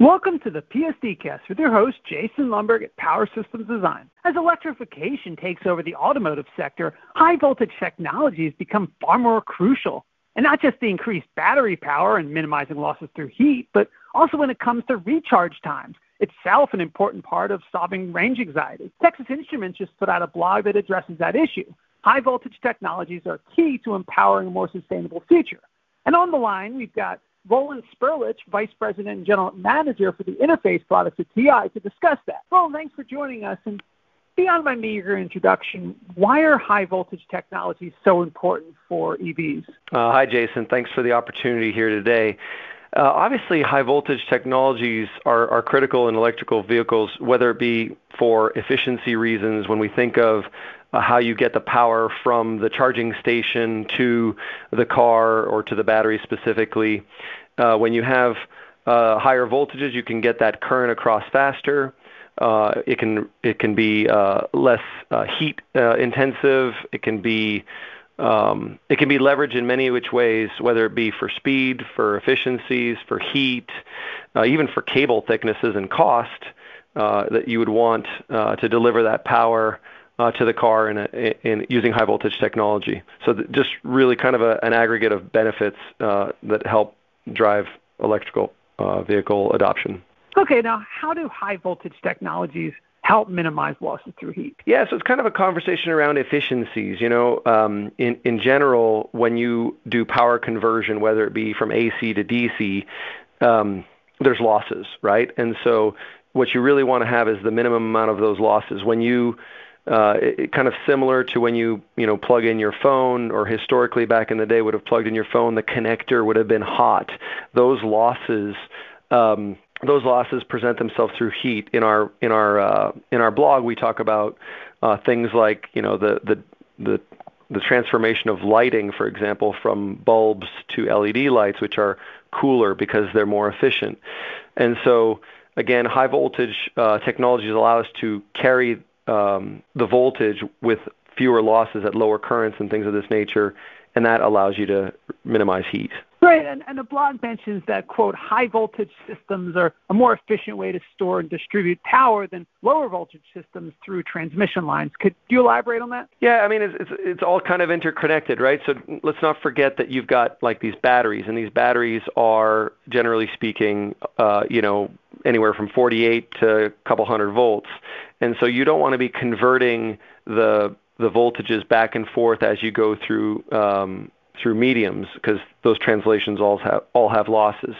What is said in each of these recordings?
Welcome to the PSD Cast with your host, Jason Lomberg at Power Systems Design. As electrification takes over the automotive sector, high voltage technologies become far more crucial. And not just the increased battery power and minimizing losses through heat, but also when it comes to recharge times, itself an important part of solving range anxiety. Texas Instruments just put out a blog that addresses that issue. High voltage technologies are key to empowering a more sustainable future. And on the line, we've got Roland Sperlich, Vice President and General Manager for the Interface products at TI, to discuss that. Roland, thanks for joining us. And beyond my meager introduction, why are high voltage technologies so important for EVs? Uh, hi, Jason. Thanks for the opportunity here today. Uh, obviously, high voltage technologies are, are critical in electrical vehicles, whether it be for efficiency reasons, when we think of uh, how you get the power from the charging station to the car or to the battery specifically. Uh, when you have uh, higher voltages, you can get that current across faster. Uh, it can it can be uh, less uh, heat intensive. It can be um, it can be leveraged in many which ways, whether it be for speed, for efficiencies, for heat, even for cable thicknesses and cost that you would want to deliver that power uh, to the car in, a, in using high voltage technology. So th- just really kind of a, an aggregate of benefits uh, that help drive electrical uh, vehicle adoption. Okay, now how do high voltage technologies help minimize losses through heat? Yeah, so it's kind of a conversation around efficiencies. You know, um, in in general, when you do power conversion, whether it be from AC to DC, um, there's losses, right? And so what you really want to have is the minimum amount of those losses. When you uh, kind of similar to when you you know plug in your phone or historically back in the day would have plugged in your phone the connector would have been hot. Those losses um, those losses present themselves through heat. In our in our uh, in our blog we talk about uh, things like you know the the the the transformation of lighting for example from bulbs to LED lights which are cooler because they're more efficient. And so again high voltage uh, technologies allow us to carry um, the voltage with fewer losses at lower currents and things of this nature, and that allows you to minimize heat. Right, and, and the blog mentions that, quote, high voltage systems are a more efficient way to store and distribute power than lower voltage systems through transmission lines. Could you elaborate on that? Yeah, I mean, it's, it's, it's all kind of interconnected, right? So let's not forget that you've got like these batteries, and these batteries are, generally speaking, uh, you know, anywhere from 48 to a couple hundred volts. And so you don't want to be converting the the voltages back and forth as you go through um, through mediums because those translations all have all have losses.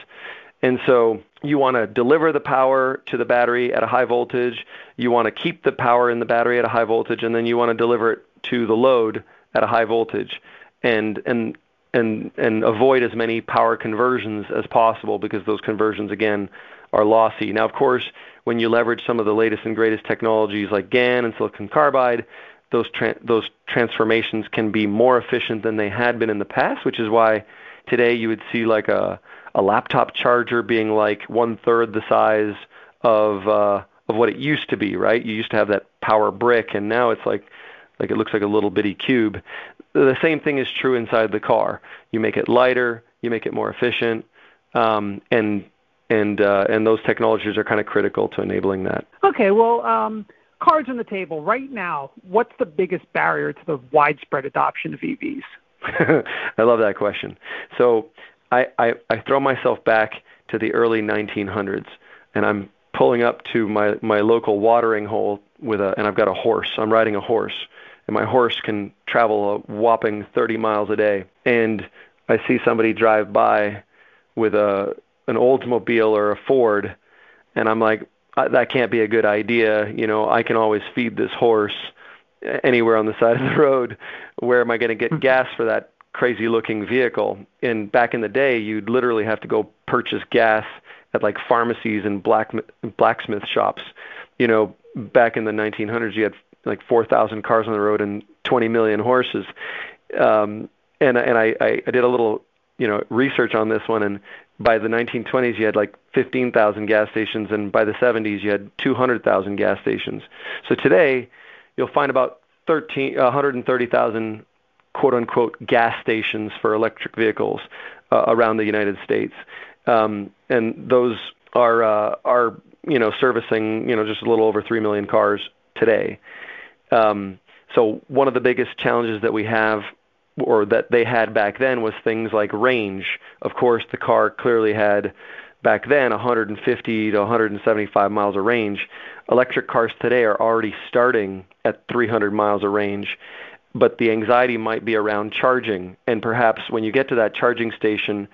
And so you want to deliver the power to the battery at a high voltage. You want to keep the power in the battery at a high voltage, and then you want to deliver it to the load at a high voltage, and and and and avoid as many power conversions as possible because those conversions again are lossy. Now, of course, when you leverage some of the latest and greatest technologies like GaN and silicon carbide, those tra- those transformations can be more efficient than they had been in the past, which is why today you would see like a a laptop charger being like one third the size of uh, of what it used to be, right? You used to have that power brick, and now it's like like it looks like a little bitty cube. The same thing is true inside the car. You make it lighter, you make it more efficient, um, and and uh, and those technologies are kind of critical to enabling that. Okay, well, um, cards on the table right now. What's the biggest barrier to the widespread adoption of EVs? I love that question. So I, I, I throw myself back to the early 1900s, and I'm pulling up to my, my local watering hole with a, and I've got a horse. I'm riding a horse, and my horse can travel a whopping 30 miles a day. And I see somebody drive by with a an Oldsmobile or a Ford, and I'm like, that can't be a good idea. You know, I can always feed this horse anywhere on the side of the road. Where am I going to get hmm. gas for that crazy looking vehicle? And back in the day, you'd literally have to go purchase gas at like pharmacies and black blacksmith shops. You know, back in the 1900s, you had like 4,000 cars on the road and 20 million horses. Um, and and I, I, I did a little you know research on this one, and by the 1920s you had like 15,000 gas stations, and by the 70s you had 200,000 gas stations. So today you'll find about 13, 130,000 quote unquote gas stations for electric vehicles uh, around the United States. Um, and those are uh, are you know servicing you know just a little over three million cars today. Um, so one of the biggest challenges that we have or that they had back then was things like range. Of course, the car clearly had back then 150 to 175 miles of range. Electric cars today are already starting at 300 miles of range, but the anxiety might be around charging and perhaps when you get to that charging station,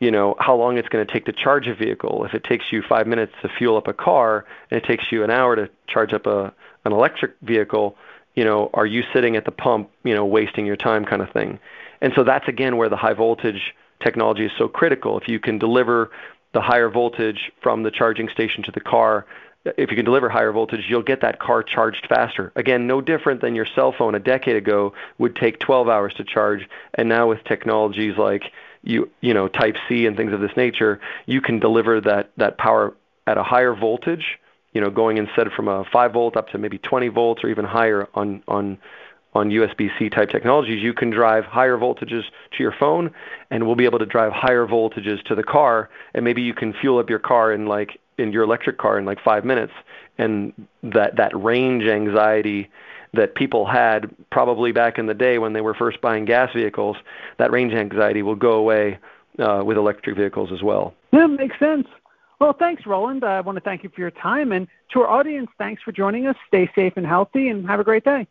you know, how long it's going to take to charge a vehicle. If it takes you 5 minutes to fuel up a car and it takes you an hour to charge up a an electric vehicle, you know, are you sitting at the pump, you know, wasting your time kind of thing. And so that's again where the high voltage technology is so critical. If you can deliver the higher voltage from the charging station to the car, if you can deliver higher voltage, you'll get that car charged faster. Again, no different than your cell phone a decade ago would take 12 hours to charge, and now with technologies like you you know Type C and things of this nature, you can deliver that that power at a higher voltage you know, going instead from a 5 volt up to maybe 20 volts or even higher on on on USB-C type technologies, you can drive higher voltages to your phone, and we'll be able to drive higher voltages to the car, and maybe you can fuel up your car in like in your electric car in like five minutes, and that that range anxiety that people had probably back in the day when they were first buying gas vehicles, that range anxiety will go away uh, with electric vehicles as well. Yeah, makes sense. Well, thanks, Roland. I want to thank you for your time. And to our audience, thanks for joining us. Stay safe and healthy, and have a great day.